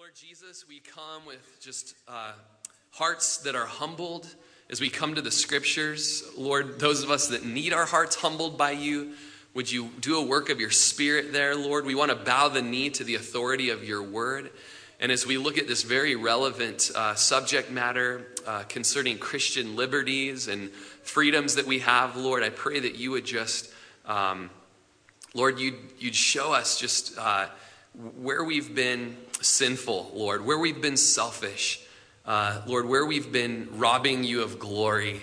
Lord Jesus, we come with just uh, hearts that are humbled as we come to the scriptures. Lord, those of us that need our hearts humbled by you, would you do a work of your spirit there, Lord? We want to bow the knee to the authority of your word. And as we look at this very relevant uh, subject matter uh, concerning Christian liberties and freedoms that we have, Lord, I pray that you would just, um, Lord, you'd, you'd show us just uh, where we've been sinful, Lord, where we've been selfish, uh, Lord, where we've been robbing you of glory.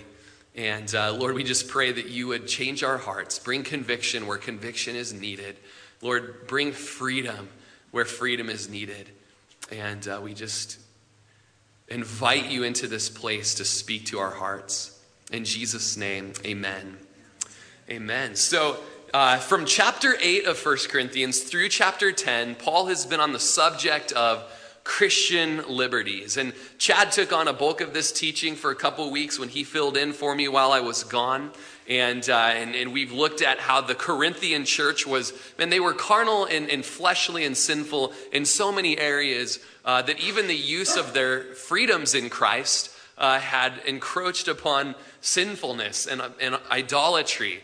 And uh, Lord, we just pray that you would change our hearts, bring conviction where conviction is needed. Lord, bring freedom where freedom is needed. And uh, we just invite you into this place to speak to our hearts. In Jesus' name, amen. Amen. So, uh, from chapter 8 of 1 Corinthians through chapter 10, Paul has been on the subject of Christian liberties. And Chad took on a bulk of this teaching for a couple weeks when he filled in for me while I was gone. And, uh, and, and, we've looked at how the Corinthian church was, and they were carnal and, and fleshly and sinful in so many areas uh, that even the use of their freedoms in Christ uh, had encroached upon sinfulness and, and idolatry.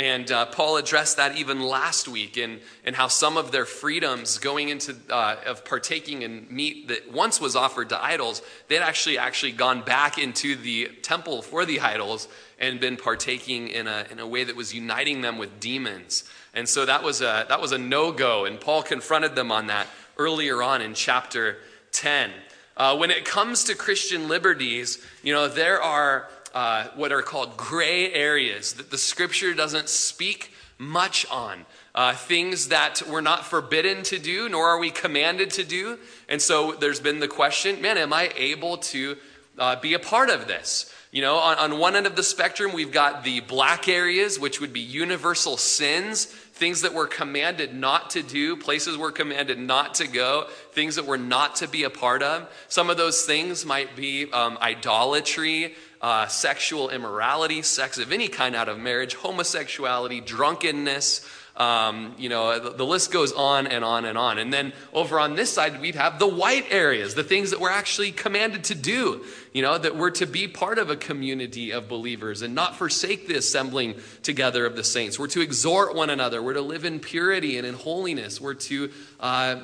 And uh, Paul addressed that even last week in, in how some of their freedoms going into uh, of partaking in meat that once was offered to idols, they'd actually actually gone back into the temple for the idols and been partaking in a, in a way that was uniting them with demons. And so that was a, that was a no-go, and Paul confronted them on that earlier on in chapter 10. Uh, when it comes to Christian liberties, you know, there are uh, what are called gray areas that the scripture doesn't speak much on. Uh, things that we're not forbidden to do, nor are we commanded to do. And so there's been the question man, am I able to uh, be a part of this? You know, on, on one end of the spectrum, we've got the black areas, which would be universal sins, things that we're commanded not to do, places we're commanded not to go, things that we're not to be a part of. Some of those things might be um, idolatry, uh, sexual immorality, sex of any kind out of marriage, homosexuality, drunkenness. Um, you know, the, the, list goes on and on and on. And then over on this side, we'd have the white areas, the things that we're actually commanded to do, you know, that we're to be part of a community of believers and not forsake the assembling together of the saints. We're to exhort one another. We're to live in purity and in holiness. We're to uh,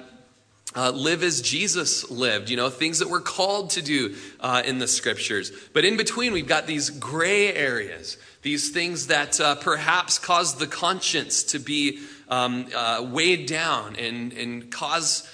uh, live as Jesus lived, you know, things that we're called to do uh, in the scriptures. But in between, we've got these gray areas, these things that uh, perhaps cause the conscience to be um, uh, weighed down and, and cause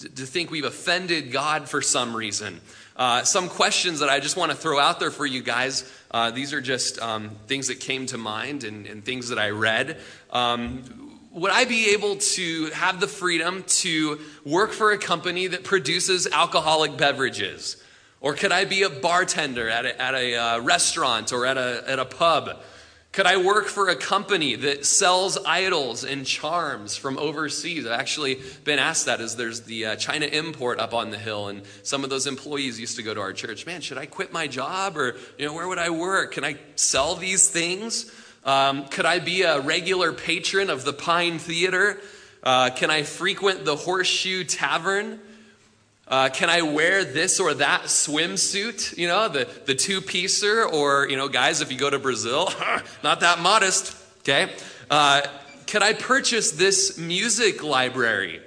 to think we've offended God for some reason. Uh, some questions that I just want to throw out there for you guys. Uh, these are just um, things that came to mind and, and things that I read. Um, would I be able to have the freedom to work for a company that produces alcoholic beverages? Or could I be a bartender at a, at a uh, restaurant or at a, at a pub? Could I work for a company that sells idols and charms from overseas? I've actually been asked that as there's the uh, China import up on the hill, and some of those employees used to go to our church. Man, should I quit my job or, you know, where would I work? Can I sell these things? Um, could I be a regular patron of the Pine Theater? Uh, can I frequent the Horseshoe Tavern? Uh, can I wear this or that swimsuit? You know, the, the two piecer, or, you know, guys, if you go to Brazil, not that modest, okay? Uh, can I purchase this music library?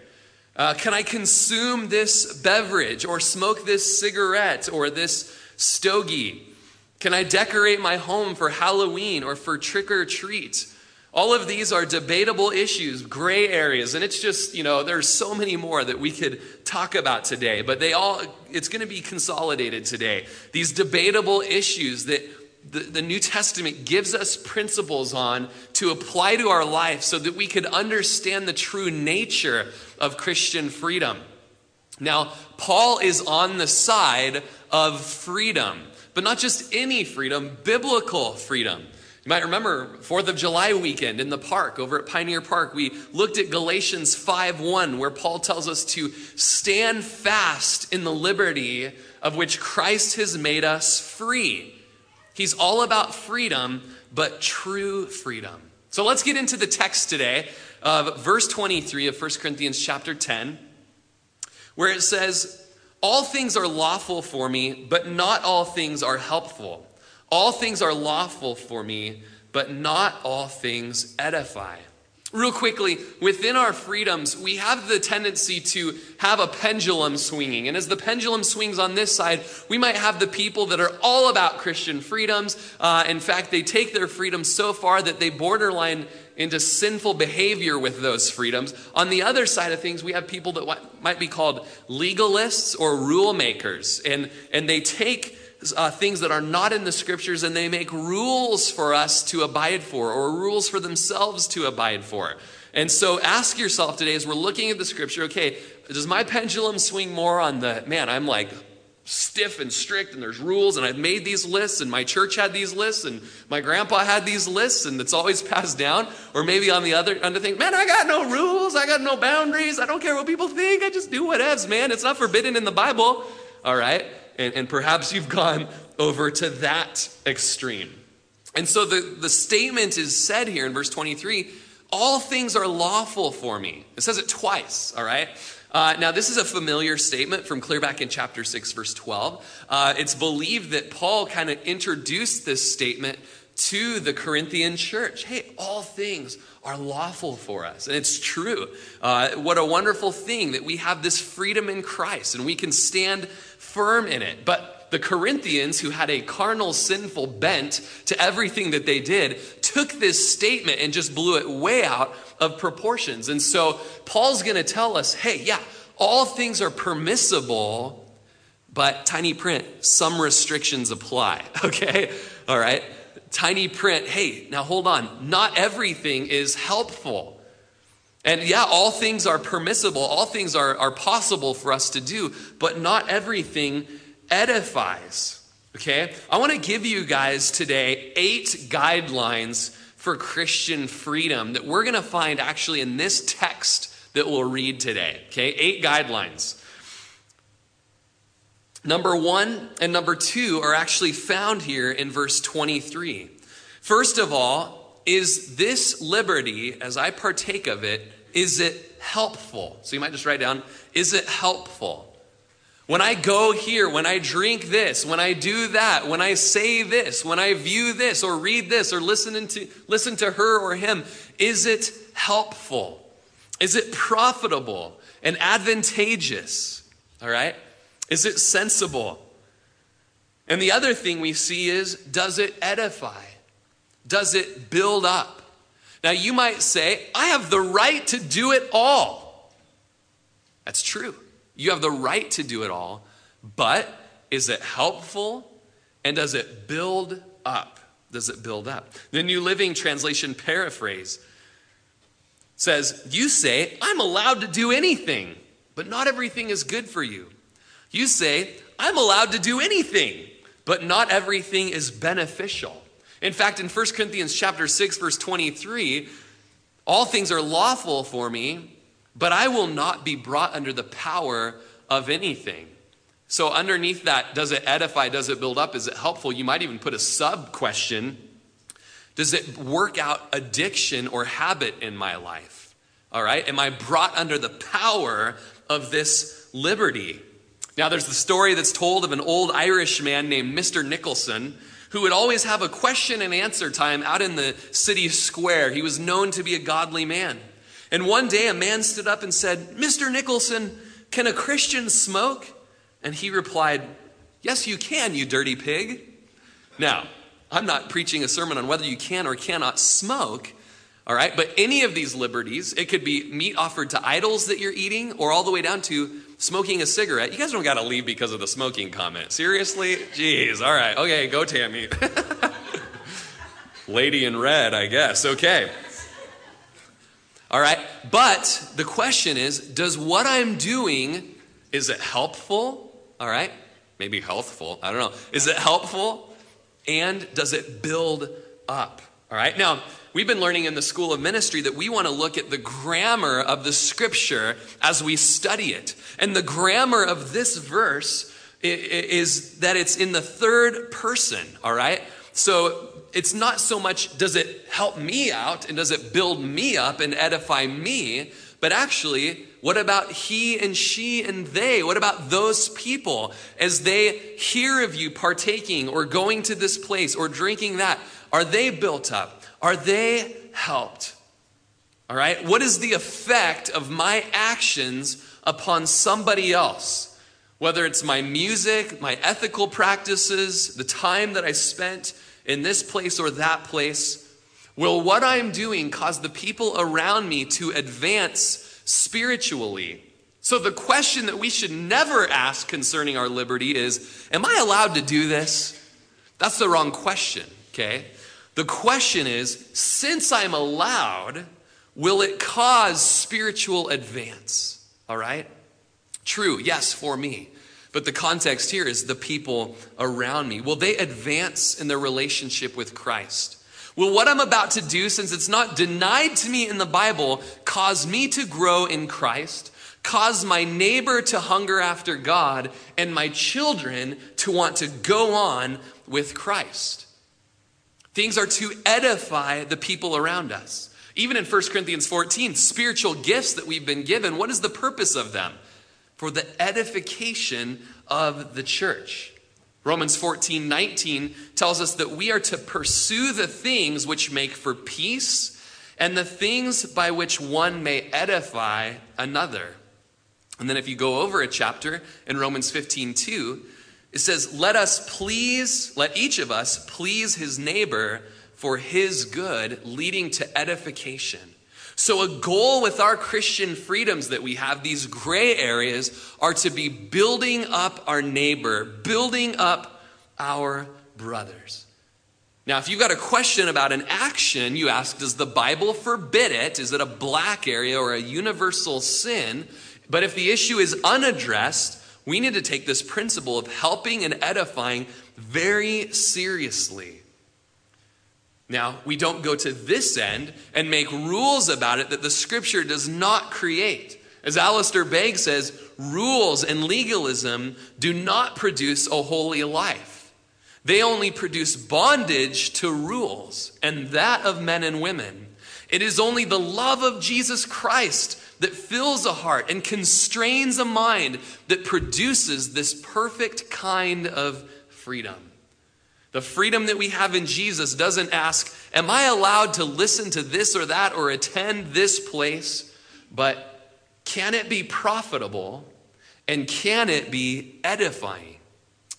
Uh, can I consume this beverage or smoke this cigarette or this stogie? Can I decorate my home for Halloween or for trick or treat? All of these are debatable issues, gray areas, and it's just, you know, there's so many more that we could talk about today, but they all, it's going to be consolidated today. These debatable issues that the, the New Testament gives us principles on to apply to our life so that we could understand the true nature of Christian freedom. Now, Paul is on the side of freedom but not just any freedom, biblical freedom. You might remember 4th of July weekend in the park over at Pioneer Park, we looked at Galatians 5:1 where Paul tells us to stand fast in the liberty of which Christ has made us free. He's all about freedom, but true freedom. So let's get into the text today of verse 23 of 1 Corinthians chapter 10 where it says, All things are lawful for me, but not all things are helpful. All things are lawful for me, but not all things edify. Real quickly, within our freedoms, we have the tendency to have a pendulum swinging. And as the pendulum swings on this side, we might have the people that are all about Christian freedoms. Uh, in fact, they take their freedoms so far that they borderline into sinful behavior with those freedoms. On the other side of things, we have people that might be called legalists or rule makers. And, and they take uh, things that are not in the scriptures and they make rules for us to abide for or rules for themselves to abide for. And so ask yourself today as we're looking at the scripture, okay, does my pendulum swing more on the, man, I'm like stiff and strict and there's rules and I've made these lists and my church had these lists and my grandpa had these lists and it's always passed down or maybe on the other under thing man I got no rules I got no boundaries I don't care what people think I just do whatevs man it's not forbidden in the Bible all right and, and perhaps you've gone over to that extreme. And so the, the statement is said here in verse 23 all things are lawful for me. It says it twice, all right? Uh, now, this is a familiar statement from clear back in chapter 6, verse 12. Uh, it's believed that Paul kind of introduced this statement to the Corinthian church. Hey, all things are lawful for us. And it's true. Uh, what a wonderful thing that we have this freedom in Christ and we can stand firm in it. But the Corinthians, who had a carnal, sinful bent to everything that they did, took this statement and just blew it way out of proportions. And so Paul's going to tell us hey, yeah, all things are permissible, but tiny print, some restrictions apply, okay? All right? Tiny print, hey, now hold on, not everything is helpful. And yeah, all things are permissible, all things are, are possible for us to do, but not everything edifies. Okay? I want to give you guys today eight guidelines for Christian freedom that we're going to find actually in this text that we'll read today. Okay? Eight guidelines. Number one and number two are actually found here in verse 23. First of all, is this liberty, as I partake of it, is it helpful? So you might just write down, is it helpful? When I go here, when I drink this, when I do that, when I say this, when I view this or read this or listen to, listen to her or him, is it helpful? Is it profitable and advantageous? All right? Is it sensible? And the other thing we see is does it edify? Does it build up? Now, you might say, I have the right to do it all. That's true. You have the right to do it all, but is it helpful and does it build up? Does it build up? The New Living Translation paraphrase says, You say, I'm allowed to do anything, but not everything is good for you. You say, I'm allowed to do anything, but not everything is beneficial. In fact, in 1 Corinthians chapter 6 verse 23, all things are lawful for me, but I will not be brought under the power of anything. So underneath that, does it edify, does it build up, is it helpful? You might even put a sub question. Does it work out addiction or habit in my life? All right? Am I brought under the power of this liberty? Now, there's the story that's told of an old Irish man named Mr. Nicholson who would always have a question and answer time out in the city square. He was known to be a godly man. And one day a man stood up and said, Mr. Nicholson, can a Christian smoke? And he replied, Yes, you can, you dirty pig. Now, I'm not preaching a sermon on whether you can or cannot smoke, all right? But any of these liberties, it could be meat offered to idols that you're eating, or all the way down to smoking a cigarette. You guys don't got to leave because of the smoking comment. Seriously? Jeez. All right. Okay, go, Tammy. Lady in red, I guess. Okay. All right. But the question is does what I'm doing, is it helpful? All right. Maybe healthful. I don't know. Is it helpful? And does it build up? All right. Now, we've been learning in the School of Ministry that we want to look at the grammar of the scripture as we study it. And the grammar of this verse is that it's in the third person, all right? So it's not so much does it help me out and does it build me up and edify me, but actually, What about he and she and they? What about those people as they hear of you partaking or going to this place or drinking that? Are they built up? Are they helped? All right? What is the effect of my actions upon somebody else? Whether it's my music, my ethical practices, the time that I spent in this place or that place, will what I'm doing cause the people around me to advance spiritually? So, the question that we should never ask concerning our liberty is Am I allowed to do this? That's the wrong question, okay? The question is Since I'm allowed, will it cause spiritual advance? All right? True, yes, for me. But the context here is the people around me. Will they advance in their relationship with Christ? Will what I'm about to do, since it's not denied to me in the Bible, cause me to grow in Christ, cause my neighbor to hunger after God, and my children to want to go on with Christ? Things are to edify the people around us. Even in 1 Corinthians 14, spiritual gifts that we've been given, what is the purpose of them? For the edification of the church. Romans 14, 19 tells us that we are to pursue the things which make for peace and the things by which one may edify another. And then if you go over a chapter in Romans 15, 2, it says, Let us please, let each of us please his neighbor for his good, leading to edification. So, a goal with our Christian freedoms that we have, these gray areas, are to be building up our neighbor, building up our brothers. Now, if you've got a question about an action, you ask, does the Bible forbid it? Is it a black area or a universal sin? But if the issue is unaddressed, we need to take this principle of helping and edifying very seriously. Now, we don't go to this end and make rules about it that the scripture does not create. As Alistair Begg says, rules and legalism do not produce a holy life. They only produce bondage to rules, and that of men and women. It is only the love of Jesus Christ that fills a heart and constrains a mind that produces this perfect kind of freedom. The freedom that we have in Jesus doesn't ask, Am I allowed to listen to this or that or attend this place? But can it be profitable and can it be edifying?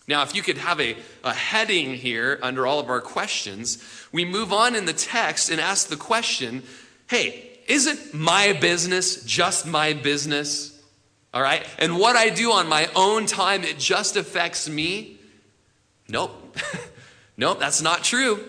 Now, if you could have a, a heading here under all of our questions, we move on in the text and ask the question hey, isn't my business just my business? All right? And what I do on my own time, it just affects me? Nope. No, that's not true.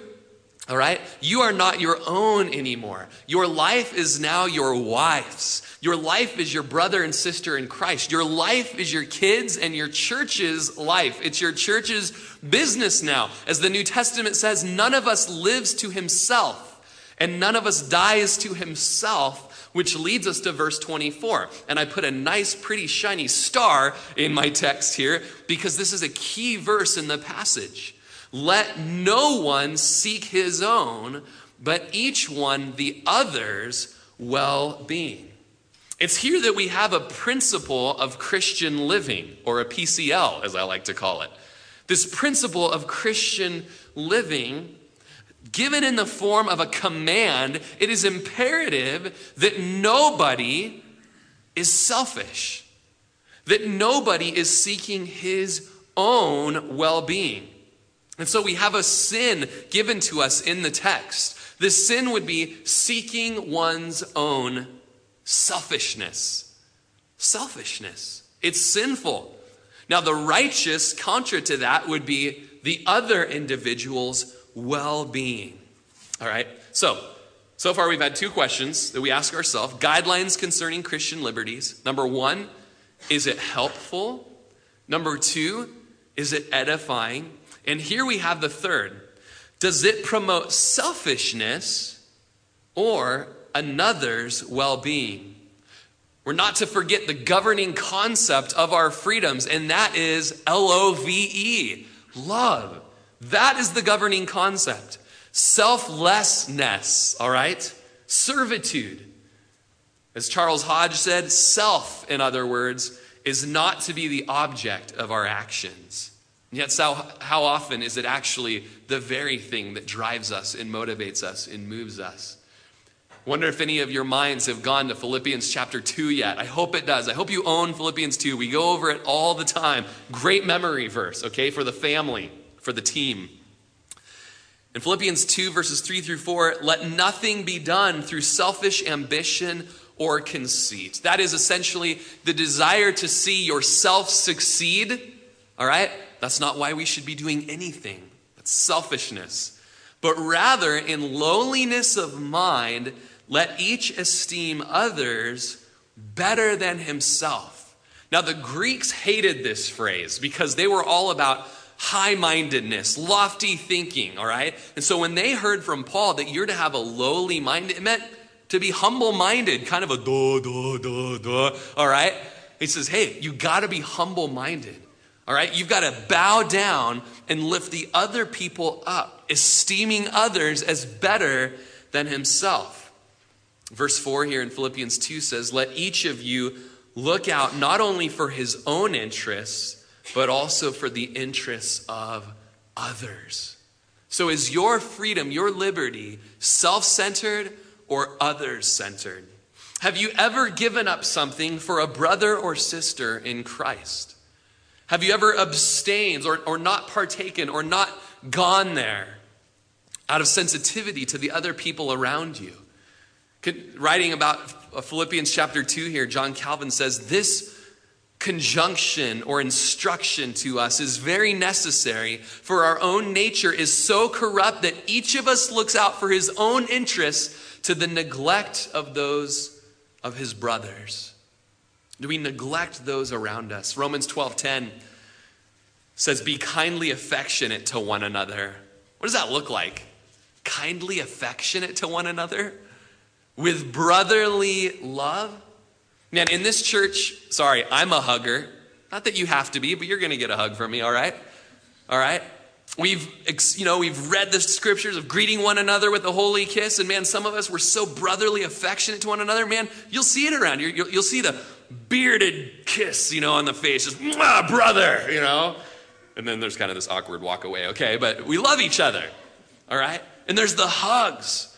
All right? You are not your own anymore. Your life is now your wife's. Your life is your brother and sister in Christ. Your life is your kids and your church's life. It's your church's business now. As the New Testament says, none of us lives to himself and none of us dies to himself, which leads us to verse 24. And I put a nice, pretty, shiny star in my text here because this is a key verse in the passage. Let no one seek his own, but each one the other's well being. It's here that we have a principle of Christian living, or a PCL, as I like to call it. This principle of Christian living, given in the form of a command, it is imperative that nobody is selfish, that nobody is seeking his own well being. And so we have a sin given to us in the text. This sin would be seeking one's own selfishness. Selfishness. It's sinful. Now, the righteous contra to that would be the other individual's well being. All right? So, so far we've had two questions that we ask ourselves guidelines concerning Christian liberties. Number one, is it helpful? Number two, is it edifying? And here we have the third. Does it promote selfishness or another's well being? We're not to forget the governing concept of our freedoms, and that is L O V E, love. That is the governing concept. Selflessness, all right? Servitude. As Charles Hodge said, self, in other words, is not to be the object of our actions. Yet, so, how often is it actually the very thing that drives us and motivates us and moves us? Wonder if any of your minds have gone to Philippians chapter 2 yet. I hope it does. I hope you own Philippians 2. We go over it all the time. Great memory verse, okay, for the family, for the team. In Philippians 2, verses 3 through 4, let nothing be done through selfish ambition or conceit. That is essentially the desire to see yourself succeed. All right? That's not why we should be doing anything. That's selfishness. But rather, in lowliness of mind, let each esteem others better than himself. Now, the Greeks hated this phrase because they were all about high mindedness, lofty thinking, all right? And so when they heard from Paul that you're to have a lowly mind, it meant to be humble minded, kind of a duh, duh, duh, duh, all right? He says, hey, you got to be humble minded, all right? You've got to bow down and lift the other people up, esteeming others as better than himself. Verse 4 here in Philippians 2 says, Let each of you look out not only for his own interests, but also for the interests of others. So, is your freedom, your liberty, self centered or others centered? Have you ever given up something for a brother or sister in Christ? Have you ever abstained or, or not partaken or not gone there out of sensitivity to the other people around you? Writing about uh, Philippians chapter 2 here, John Calvin says this conjunction or instruction to us is very necessary, for our own nature is so corrupt that each of us looks out for his own interests to the neglect of those of his brothers. Do we neglect those around us? Romans 12:10 says, Be kindly affectionate to one another. What does that look like? Kindly affectionate to one another? with brotherly love. Man, in this church, sorry, I'm a hugger. Not that you have to be, but you're going to get a hug from me, all right? All right? We've, you know, we've read the scriptures of greeting one another with a holy kiss, and man, some of us were so brotherly affectionate to one another. Man, you'll see it around. You'll, you'll see the bearded kiss, you know, on the face, just brother, you know. And then there's kind of this awkward walk away, okay? But we love each other, all right? And there's the hugs.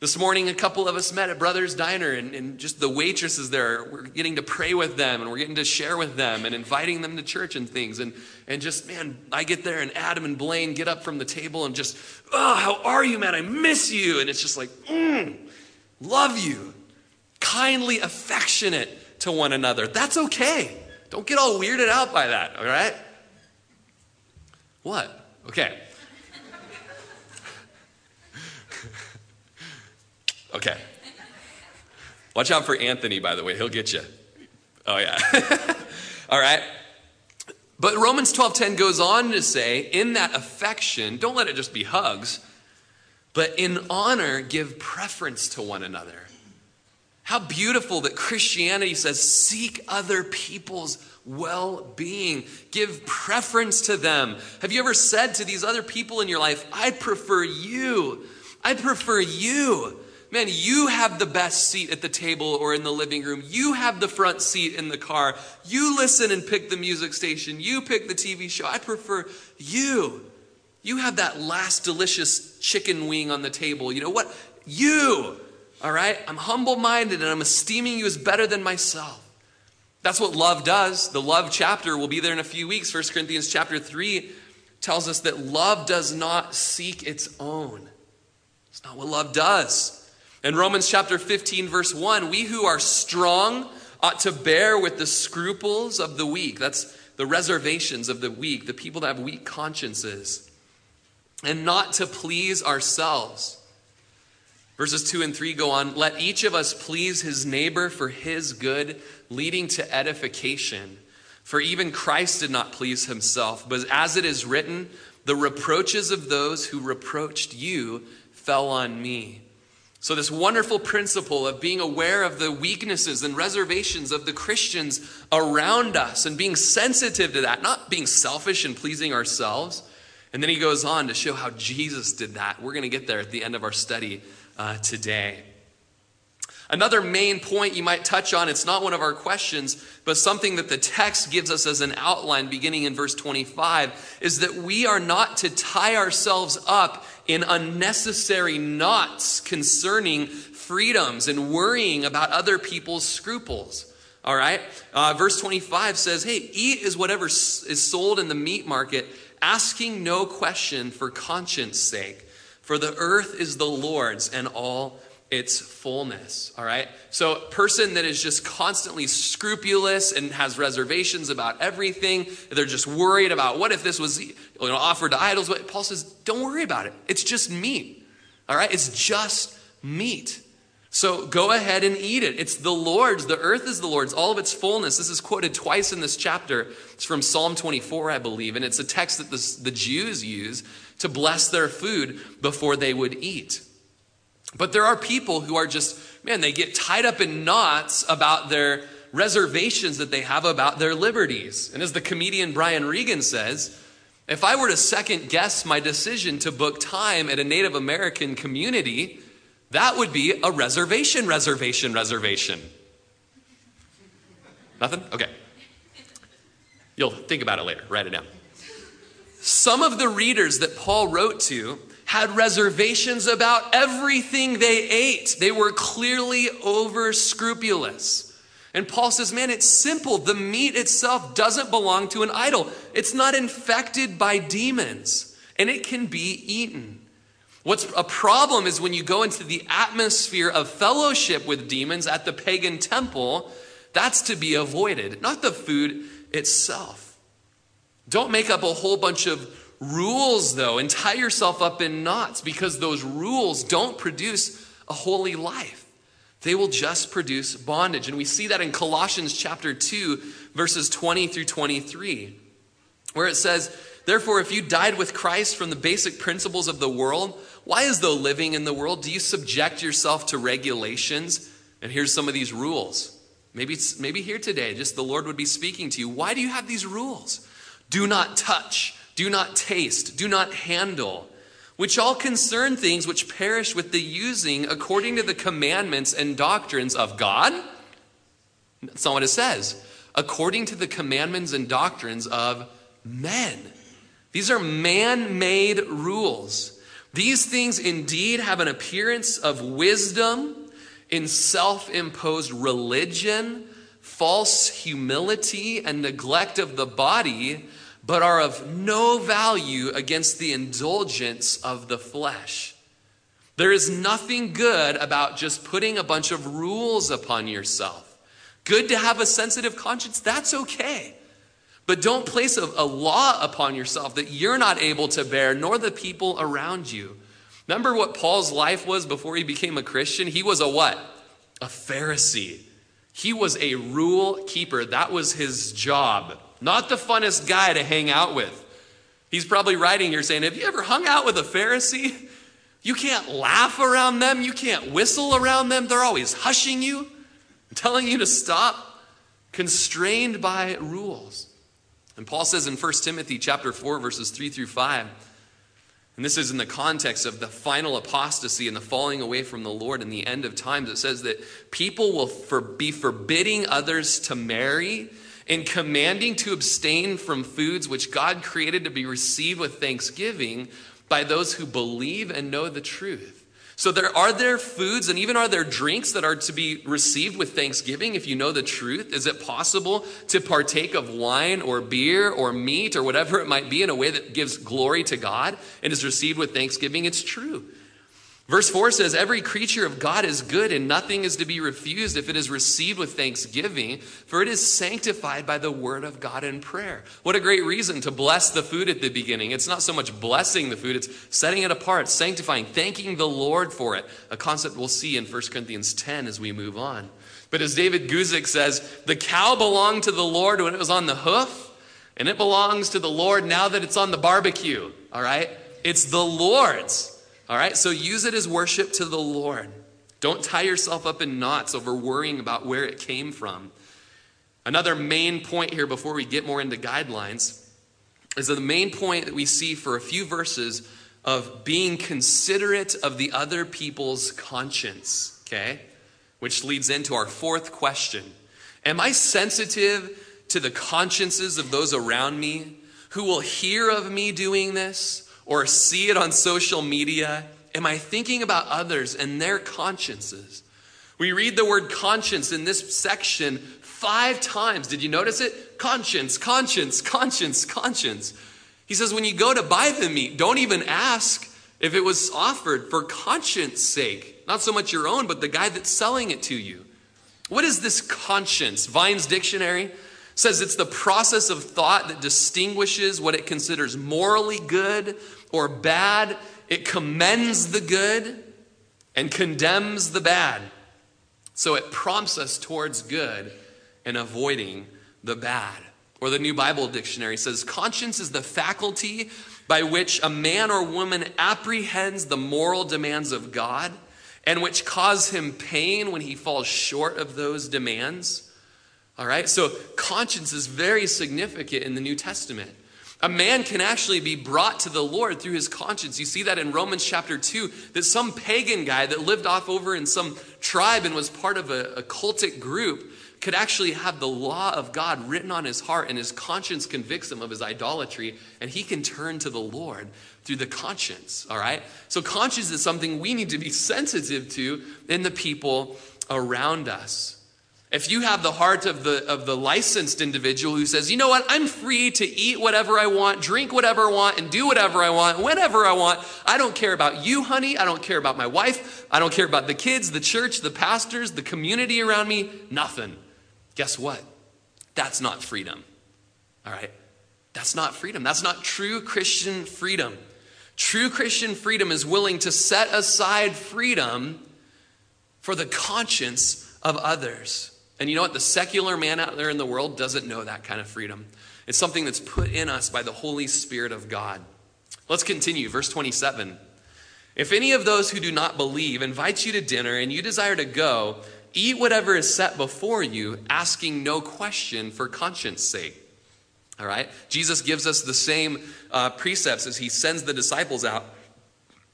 This morning, a couple of us met at Brothers Diner, and, and, just the waitresses there, we're getting to pray with them, and we're getting to share with them, and inviting them to church and things. And, and just, man, I get there, and Adam and Blaine get up from the table and just, oh, how are you, man? I miss you. And it's just like, mm, love you. Kindly affectionate to one another. That's okay. Don't get all weirded out by that, all right? What? Okay. Okay. Watch out for Anthony, by the way. He'll get you. Oh, yeah. All right. But Romans 12:10 goes on to say, in that affection, don't let it just be hugs, but in honor give preference to one another. How beautiful that Christianity says seek other people's well-being, give preference to them. Have you ever said to these other people in your life, I prefer you. I prefer you. Man, you have the best seat at the table or in the living room. You have the front seat in the car. You listen and pick the music station. You pick the TV show. I prefer you. You have that last delicious chicken wing on the table. You know what? You. All right? I'm humble minded and I'm esteeming you as better than myself. That's what love does. The love chapter will be there in a few weeks. 1 Corinthians chapter 3 tells us that love does not seek its own. It's not what love does. In Romans chapter 15, verse 1, we who are strong ought to bear with the scruples of the weak. That's the reservations of the weak, the people that have weak consciences, and not to please ourselves. Verses 2 and 3 go on Let each of us please his neighbor for his good, leading to edification. For even Christ did not please himself, but as it is written, the reproaches of those who reproached you fell on me. So, this wonderful principle of being aware of the weaknesses and reservations of the Christians around us and being sensitive to that, not being selfish and pleasing ourselves. And then he goes on to show how Jesus did that. We're going to get there at the end of our study uh, today. Another main point you might touch on, it's not one of our questions, but something that the text gives us as an outline beginning in verse 25 is that we are not to tie ourselves up in unnecessary knots concerning freedoms and worrying about other people's scruples. All right? Uh, verse 25 says, Hey, eat is whatever is sold in the meat market, asking no question for conscience sake. For the earth is the Lord's and all its fullness. All right? So, person that is just constantly scrupulous and has reservations about everything, they're just worried about what if this was you know, offered to idols. But Paul says, don't worry about it. It's just meat. All right? It's just meat. So go ahead and eat it. It's the Lord's. The earth is the Lord's, all of its fullness. This is quoted twice in this chapter. It's from Psalm 24, I believe, and it's a text that the, the Jews use to bless their food before they would eat. But there are people who are just, man, they get tied up in knots about their reservations that they have about their liberties. And as the comedian Brian Regan says, if I were to second guess my decision to book time at a Native American community, that would be a reservation, reservation, reservation. Nothing? Okay. You'll think about it later. Write it down. Some of the readers that Paul wrote to had reservations about everything they ate. They were clearly over scrupulous. And Paul says, man, it's simple. The meat itself doesn't belong to an idol, it's not infected by demons, and it can be eaten. What's a problem is when you go into the atmosphere of fellowship with demons at the pagan temple, that's to be avoided, not the food itself. Don't make up a whole bunch of rules, though, and tie yourself up in knots because those rules don't produce a holy life. They will just produce bondage. And we see that in Colossians chapter 2, verses 20 through 23, where it says, Therefore, if you died with Christ from the basic principles of the world, why, as though living in the world, do you subject yourself to regulations? And here's some of these rules. Maybe, maybe here today, just the Lord would be speaking to you. Why do you have these rules? Do not touch do not taste, do not handle, which all concern things which perish with the using according to the commandments and doctrines of God. That's not what it says. According to the commandments and doctrines of men. These are man made rules. These things indeed have an appearance of wisdom in self imposed religion, false humility, and neglect of the body but are of no value against the indulgence of the flesh. There is nothing good about just putting a bunch of rules upon yourself. Good to have a sensitive conscience, that's okay. But don't place a, a, law upon yourself that you're not able to bear, nor the people around you. Remember what Paul's life was before he became a Christian? He was a what? A Pharisee. He was a rule keeper. That was his job. Not the funnest guy to hang out with. He's probably writing here saying, Have you ever hung out with a Pharisee? You can't laugh around them. You can't whistle around them. They're always hushing you, telling you to stop, constrained by rules. And Paul says in 1 Timothy chapter 4, verses 3 through 5, and this is in the context of the final apostasy and the falling away from the Lord in the end of times. It says that people will for, be forbidding others to marry in commanding to abstain from foods which God created to be received with thanksgiving by those who believe and know the truth. So there are there foods and even are there drinks that are to be received with thanksgiving if you know the truth? Is it possible to partake of wine or beer or meat or whatever it might be in a way that gives glory to God and is received with thanksgiving? It's true. Verse 4 says, Every creature of God is good, and nothing is to be refused if it is received with thanksgiving, for it is sanctified by the word of God in prayer. What a great reason to bless the food at the beginning. It's not so much blessing the food, it's setting it apart, sanctifying, thanking the Lord for it. A concept we'll see in 1 Corinthians 10 as we move on. But as David Guzik says, the cow belonged to the Lord when it was on the hoof, and it belongs to the Lord now that it's on the barbecue. All right? It's the Lord's. All right, so use it as worship to the Lord. Don't tie yourself up in knots over worrying about where it came from. Another main point here before we get more into guidelines is that the main point that we see for a few verses of being considerate of the other people's conscience, okay? which leads into our fourth question Am I sensitive to the consciences of those around me who will hear of me doing this or see it on social media? Am I thinking about others and their consciences? We read the word conscience in this section five times. Did you notice it? Conscience, conscience, conscience, conscience. He says, when you go to buy the meat, don't even ask if it was offered for conscience sake. Not so much your own, but the guy that's selling it to you. What is this conscience? Vine's dictionary says it's the process of thought that distinguishes what it considers morally good or bad. It commends the good and condemns the bad. So it prompts us towards good and avoiding the bad. Or the New Bible Dictionary says conscience is the faculty by which a man or woman apprehends the moral demands of God and which cause him pain when he falls short of those demands. All right, so conscience is very significant in the New Testament. A man can actually be brought to the Lord through his conscience. You see that in Romans chapter 2, that some pagan guy that lived off over in some tribe and was part of a, a cultic group could actually have the law of God written on his heart, and his conscience convicts him of his idolatry, and he can turn to the Lord through the conscience. All right? So, conscience is something we need to be sensitive to in the people around us. If you have the heart of the, of the licensed individual who says, you know what, I'm free to eat whatever I want, drink whatever I want, and do whatever I want, whenever I want. I don't care about you, honey. I don't care about my wife. I don't care about the kids, the church, the pastors, the community around me. Nothing. Guess what? That's not freedom. All right? That's not freedom. That's not true Christian freedom. True Christian freedom is willing to set aside freedom for the conscience of others. And you know what? The secular man out there in the world doesn't know that kind of freedom. It's something that's put in us by the Holy Spirit of God. Let's continue. Verse 27. If any of those who do not believe invites you to dinner and you desire to go, eat whatever is set before you, asking no question for conscience sake. All right? Jesus gives us the same uh, precepts as he sends the disciples out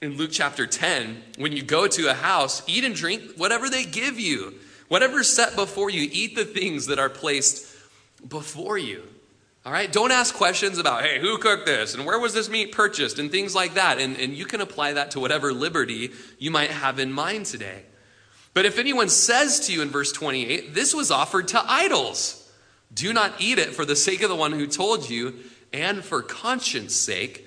in Luke chapter 10. When you go to a house, eat and drink whatever they give you Whatever's set before you, eat the things that are placed before you. All right? Don't ask questions about, hey, who cooked this? And where was this meat purchased? And things like that. And, and you can apply that to whatever liberty you might have in mind today. But if anyone says to you in verse 28, this was offered to idols, do not eat it for the sake of the one who told you and for conscience sake.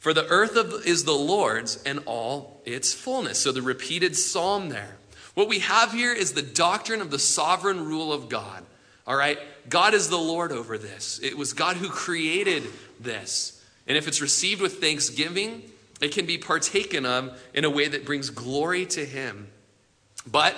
For the earth is the Lord's and all its fullness. So the repeated psalm there. What we have here is the doctrine of the sovereign rule of God. All right? God is the Lord over this. It was God who created this. And if it's received with thanksgiving, it can be partaken of in a way that brings glory to Him. But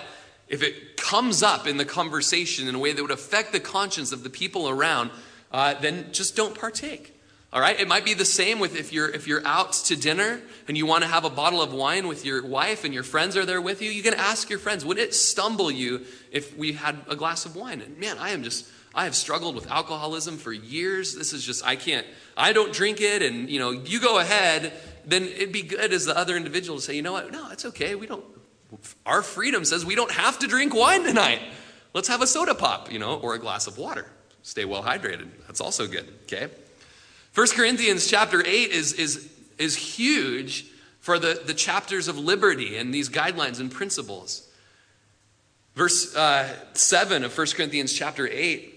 if it comes up in the conversation in a way that would affect the conscience of the people around, uh, then just don't partake. All right? It might be the same with if you're if you're out to dinner and you want to have a bottle of wine with your wife and your friends are there with you, you can ask your friends, would it stumble you if we had a glass of wine? And man, I am just I have struggled with alcoholism for years. This is just I can't I don't drink it and you know, you go ahead, then it'd be good as the other individual to say, "You know what? No, it's okay. We don't our freedom says we don't have to drink wine tonight. Let's have a soda pop, you know, or a glass of water. Stay well hydrated. That's also good, okay? 1 Corinthians chapter 8 is, is, is huge for the, the chapters of liberty and these guidelines and principles. Verse uh, 7 of 1 Corinthians chapter 8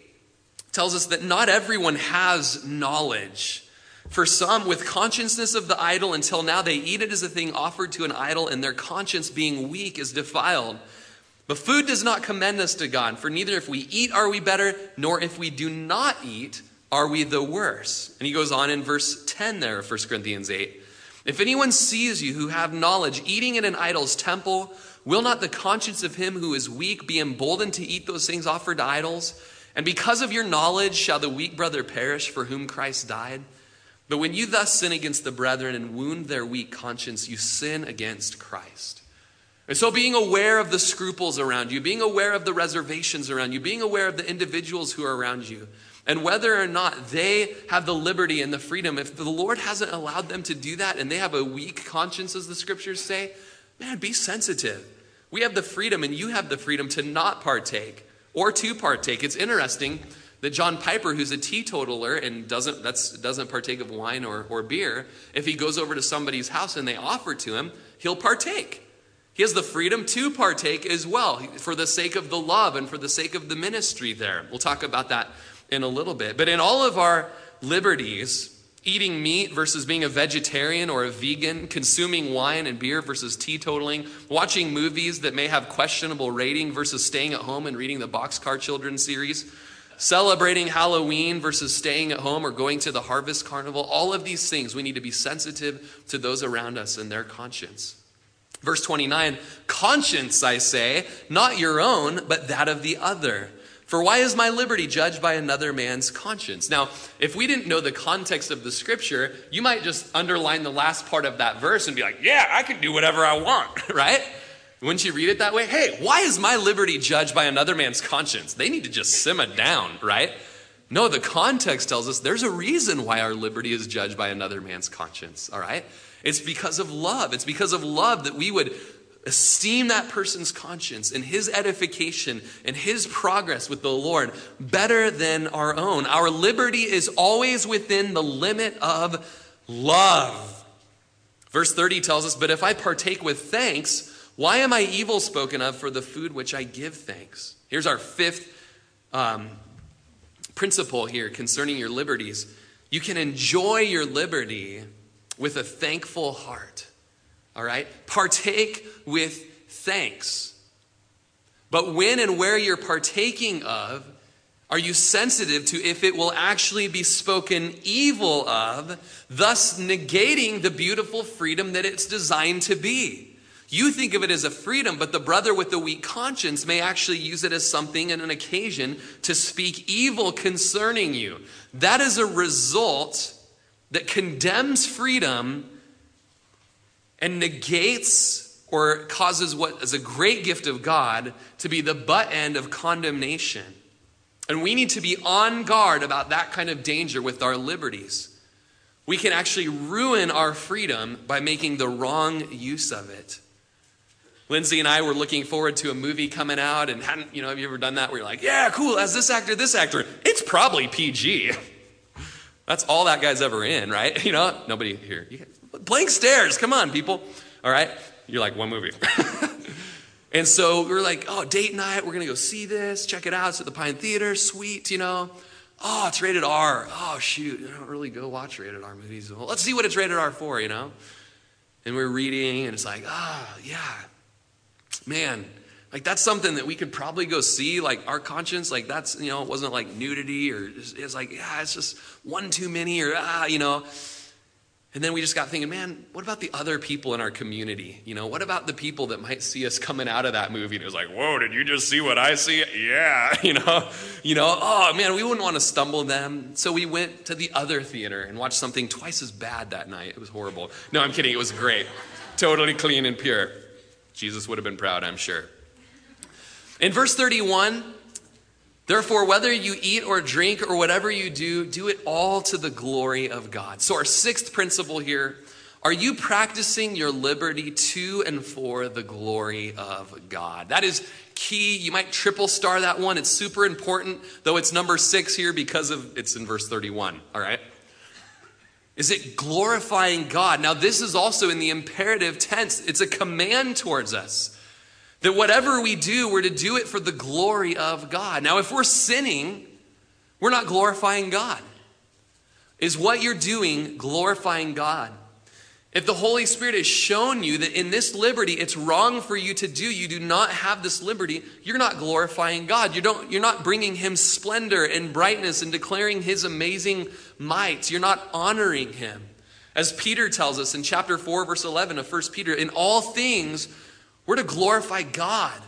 tells us that not everyone has knowledge. For some, with consciousness of the idol, until now they eat it as a thing offered to an idol, and their conscience being weak is defiled. But food does not commend us to God, for neither if we eat are we better, nor if we do not eat are we the worse? And he goes on in verse 10 there of 1 Corinthians 8. If anyone sees you who have knowledge eating in an idol's temple, will not the conscience of him who is weak be emboldened to eat those things offered to idols? And because of your knowledge shall the weak brother perish for whom Christ died? But when you thus sin against the brethren and wound their weak conscience, you sin against Christ. And so, being aware of the scruples around you, being aware of the reservations around you, being aware of the individuals who are around you, and whether or not they have the liberty and the freedom, if the Lord hasn't allowed them to do that and they have a weak conscience, as the scriptures say, man, be sensitive. We have the freedom, and you have the freedom to not partake or to partake. It's interesting that John Piper, who's a teetotaler and doesn't, that's, doesn't partake of wine or, or beer, if he goes over to somebody's house and they offer to him, he'll partake. He has the freedom to partake as well for the sake of the love and for the sake of the ministry there. We'll talk about that in a little bit. But in all of our liberties, eating meat versus being a vegetarian or a vegan, consuming wine and beer versus teetotaling, watching movies that may have questionable rating versus staying at home and reading the Boxcar Children series, celebrating Halloween versus staying at home or going to the Harvest Carnival, all of these things we need to be sensitive to those around us and their conscience. Verse 29 Conscience, I say, not your own, but that of the other. For why is my liberty judged by another man's conscience? Now, if we didn't know the context of the scripture, you might just underline the last part of that verse and be like, yeah, I can do whatever I want, right? Wouldn't you read it that way? Hey, why is my liberty judged by another man's conscience? They need to just simmer down, right? No, the context tells us there's a reason why our liberty is judged by another man's conscience, all right? It's because of love. It's because of love that we would esteem that person's conscience and his edification and his progress with the Lord better than our own. Our liberty is always within the limit of love. Verse 30 tells us, But if I partake with thanks, why am I evil spoken of for the food which I give thanks? Here's our fifth um, principle here concerning your liberties. You can enjoy your liberty with a thankful heart. All right? Partake with thanks. But when and where you're partaking of, are you sensitive to if it will actually be spoken evil of, thus negating the beautiful freedom that it's designed to be? You think of it as a freedom, but the brother with the weak conscience may actually use it as something and an occasion to speak evil concerning you. That is a result that condemns freedom and negates or causes what is a great gift of God to be the butt end of condemnation. And we need to be on guard about that kind of danger with our liberties. We can actually ruin our freedom by making the wrong use of it. Lindsay and I were looking forward to a movie coming out, and hadn't, you know, have you ever done that where you're like, yeah, cool, as this actor, this actor, it's probably PG. That's all that guy's ever in, right? You know, nobody here. Blank stares. Come on, people. All right. You're like, one movie. and so we are like, oh, date night. We're going to go see this. Check it out. It's at the Pine Theater. Sweet, you know. Oh, it's rated R. Oh, shoot. I don't really go watch rated R movies. Well, let's see what it's rated R for, you know. And we're reading, and it's like, ah, oh, yeah. Man, like that's something that we could probably go see like our conscience like that's you know it wasn't like nudity or it's like yeah it's just one too many or ah you know and then we just got thinking, man, what about the other people in our community? You know, what about the people that might see us coming out of that movie and it was like, whoa, did you just see what I see? Yeah, you know, you know, oh man, we wouldn't want to stumble them. So we went to the other theater and watched something twice as bad that night. It was horrible. No, I'm kidding. It was great. Totally clean and pure. Jesus would have been proud, I'm sure. In verse 31, Therefore, whether you eat or drink or whatever you do, do it all to the glory of God. So, our sixth principle here are you practicing your liberty to and for the glory of God? That is key. You might triple star that one. It's super important, though it's number six here because of it's in verse 31. All right? Is it glorifying God? Now, this is also in the imperative tense, it's a command towards us. That whatever we do, we're to do it for the glory of God. Now, if we're sinning, we're not glorifying God. Is what you're doing glorifying God? If the Holy Spirit has shown you that in this liberty it's wrong for you to do, you do not have this liberty, you're not glorifying God. You don't, you're not bringing Him splendor and brightness and declaring His amazing might. You're not honoring Him. As Peter tells us in chapter 4, verse 11 of 1 Peter, in all things, we're to glorify God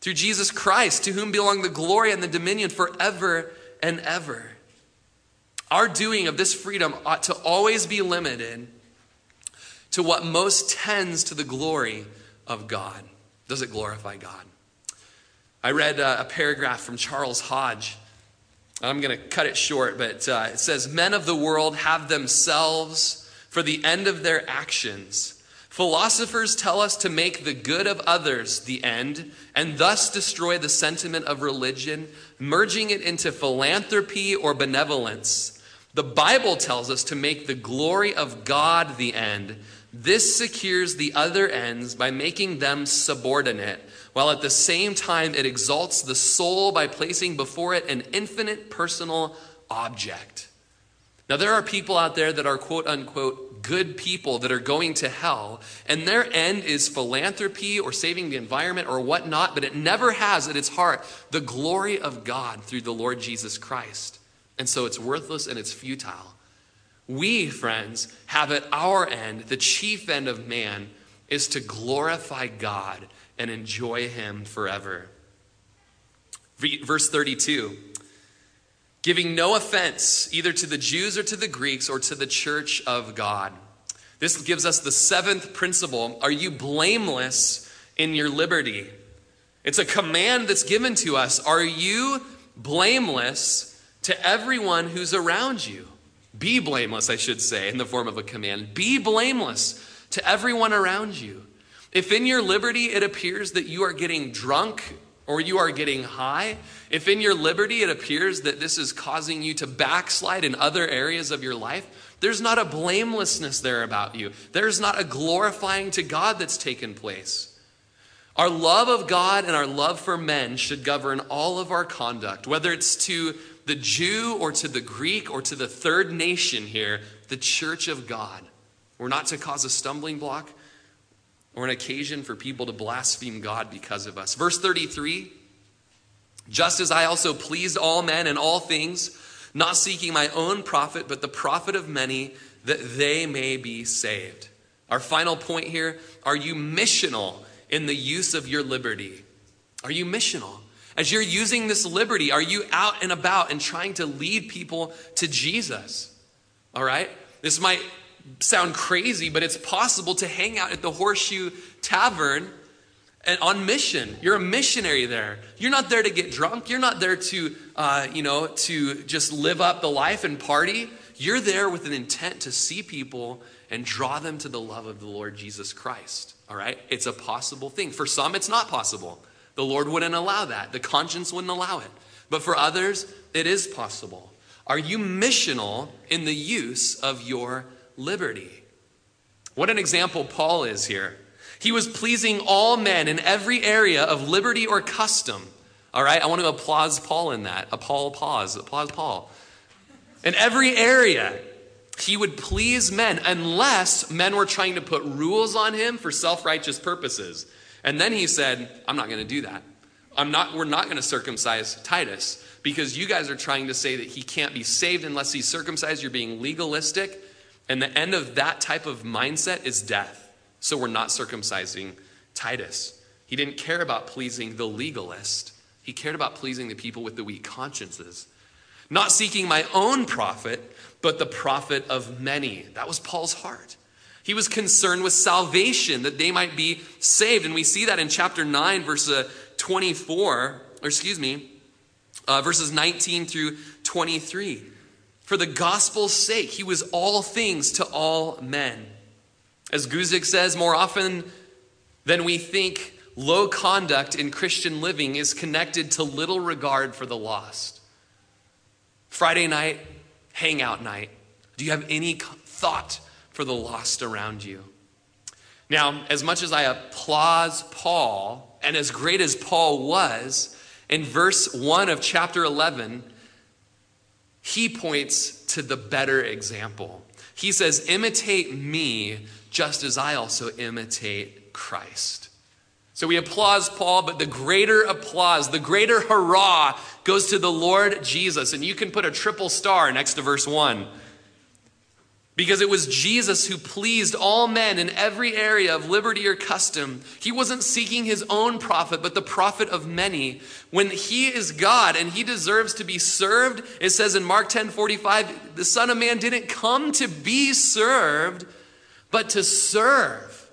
through Jesus Christ, to whom belong the glory and the dominion forever and ever. Our doing of this freedom ought to always be limited to what most tends to the glory of God. Does it glorify God? I read uh, a paragraph from Charles Hodge. I'm going to cut it short, but uh, it says Men of the world have themselves, for the end of their actions, Philosophers tell us to make the good of others the end and thus destroy the sentiment of religion, merging it into philanthropy or benevolence. The Bible tells us to make the glory of God the end. This secures the other ends by making them subordinate, while at the same time it exalts the soul by placing before it an infinite personal object. Now, there are people out there that are quote unquote good people that are going to hell, and their end is philanthropy or saving the environment or whatnot, but it never has at its heart the glory of God through the Lord Jesus Christ. And so it's worthless and it's futile. We, friends, have at our end, the chief end of man is to glorify God and enjoy Him forever. Verse 32 giving no offense either to the Jews or to the Greeks or to the church of God. This gives us the seventh principle Are you blameless in your liberty? It's a command that's given to us. Are you blameless to everyone who's around you? Be blameless, I should say, in the form of a command. Be blameless to everyone around you. If in your liberty it appears that you are getting drunk or you are getting high, if in your liberty it appears that this is causing you to backslide in other areas of your life, there's not a blamelessness there about you. There's not a glorifying to God that's taken place. Our love of God and our love for men should govern all of our conduct, whether it's to the Jew or to the Greek or to the third nation here, the church of God. We're not to cause a stumbling block or an occasion for people to blaspheme God because of us. Verse 33 Just as I also pleased all men in all things, not seeking my own profit, but the profit of many, that they may be saved. Our final point here are you missional in the use of your liberty? Are you missional? As you're using this liberty, are you out and about and trying to lead people to Jesus? All right? This might sound crazy, but it's possible to hang out at the Horseshoe Tavern and on mission. You're a missionary there. You're not there to get drunk. You're not there to, uh, you know, to just live up the life and party. You're there with an intent to see people and draw them to the love of the Lord Jesus Christ. All right? It's a possible thing. For some, it's not possible. The Lord wouldn't allow that, the conscience wouldn't allow it. But for others, it is possible. Are you missional in the use of your liberty? What an example Paul is here. He was pleasing all men in every area of liberty or custom. All right, I want to applaud Paul in that. Applaud, pause, applaud Paul. In every area, he would please men unless men were trying to put rules on him for self righteous purposes. And then he said, I'm not going to do that. I'm not, we're not going to circumcise Titus because you guys are trying to say that he can't be saved unless he's circumcised. You're being legalistic. And the end of that type of mindset is death. So we're not circumcising Titus. He didn't care about pleasing the legalist, he cared about pleasing the people with the weak consciences. Not seeking my own profit, but the profit of many. That was Paul's heart. He was concerned with salvation, that they might be saved. And we see that in chapter 9, verse uh, 24, or excuse me, uh, verses 19 through 23. For the gospel's sake, he was all things to all men. As Guzik says, more often than we think, low conduct in Christian living is connected to little regard for the lost. Friday night, hangout night. Do you have any thought for the lost around you. Now, as much as I applaud Paul, and as great as Paul was, in verse 1 of chapter 11, he points to the better example. He says, Imitate me just as I also imitate Christ. So we applaud Paul, but the greater applause, the greater hurrah goes to the Lord Jesus. And you can put a triple star next to verse 1. Because it was Jesus who pleased all men in every area of liberty or custom. He wasn't seeking his own profit, but the profit of many. When he is God and he deserves to be served, it says in Mark 10 45, the Son of Man didn't come to be served, but to serve,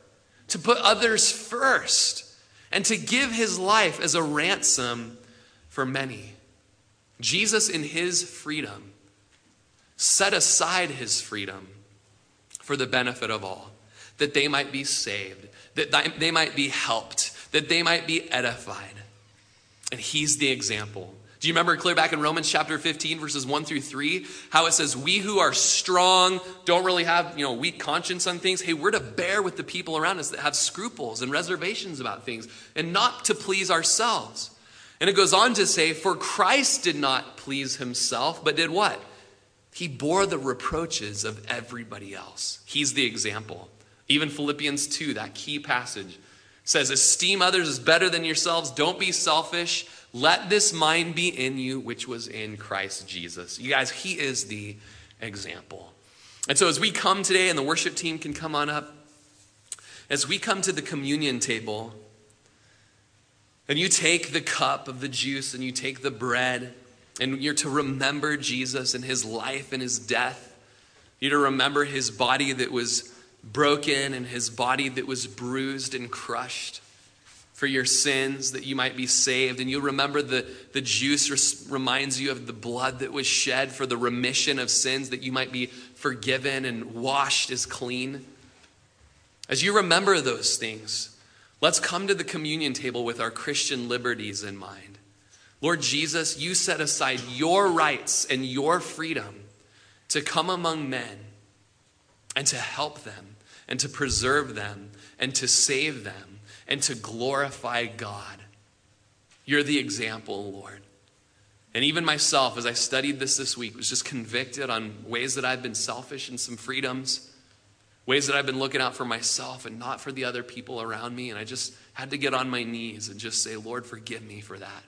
to put others first, and to give his life as a ransom for many. Jesus, in his freedom, set aside his freedom for the benefit of all. that they might be saved, that they might be helped, that they might be edified. And he's the example. Do you remember clear back in Romans chapter 15, verses 1 through 3, how it says, We who are strong, don't really have, you know, weak conscience on things. Hey, we're to bear with the people around us that have scruples and reservations about things and not to please ourselves. And it goes on to say, For Christ did not please himself, but did what? He bore the reproaches of everybody else. He's the example. Even Philippians 2, that key passage, says, Esteem others as better than yourselves. Don't be selfish. Let this mind be in you, which was in Christ Jesus. You guys, He is the example. And so as we come today, and the worship team can come on up, as we come to the communion table, and you take the cup of the juice and you take the bread, and you're to remember Jesus and his life and his death. You're to remember his body that was broken and his body that was bruised and crushed for your sins that you might be saved. And you'll remember the, the juice res- reminds you of the blood that was shed for the remission of sins that you might be forgiven and washed as clean. As you remember those things, Let's come to the communion table with our Christian liberties in mind. Lord Jesus, you set aside your rights and your freedom to come among men and to help them and to preserve them and to save them and to glorify God. You're the example, Lord. And even myself, as I studied this this week, was just convicted on ways that I've been selfish in some freedoms ways that I've been looking out for myself and not for the other people around me. And I just had to get on my knees and just say, Lord, forgive me for that.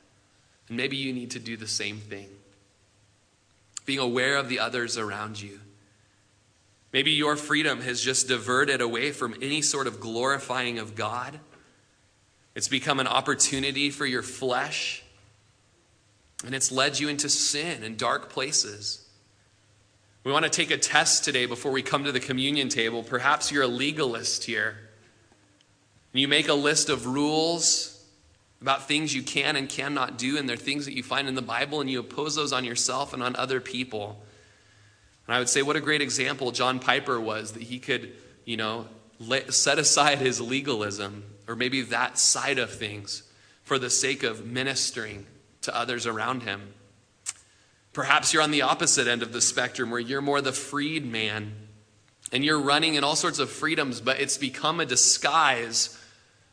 And maybe you need to do the same thing. Being aware of the others around you. Maybe your freedom has just diverted away from any sort of glorifying of God. It's become an opportunity for your flesh. And it's led you into sin and dark places. We want to take a test today before we come to the communion table. Perhaps you're a legalist here. And you make a list of rules about things you can and cannot do, and they're things that you find in the Bible, and you oppose those on yourself and on other people. And I would say, what a great example John Piper was that he could, you know, set aside his legalism or maybe that side of things for the sake of ministering to others around him. Perhaps you're on the opposite end of the spectrum where you're more the freed man and you're running in all sorts of freedoms, but it's become a disguise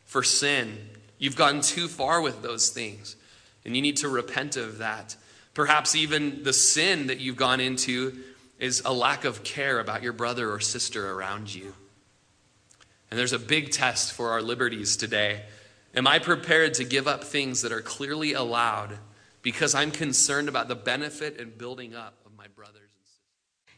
for sin. You've gone too far with those things, and you need to repent of that. Perhaps even the sin that you've gone into is a lack of care about your brother or sister around you. And there's a big test for our liberties today. Am I prepared to give up things that are clearly allowed because I'm concerned about the benefit and building up of my brothers and sisters.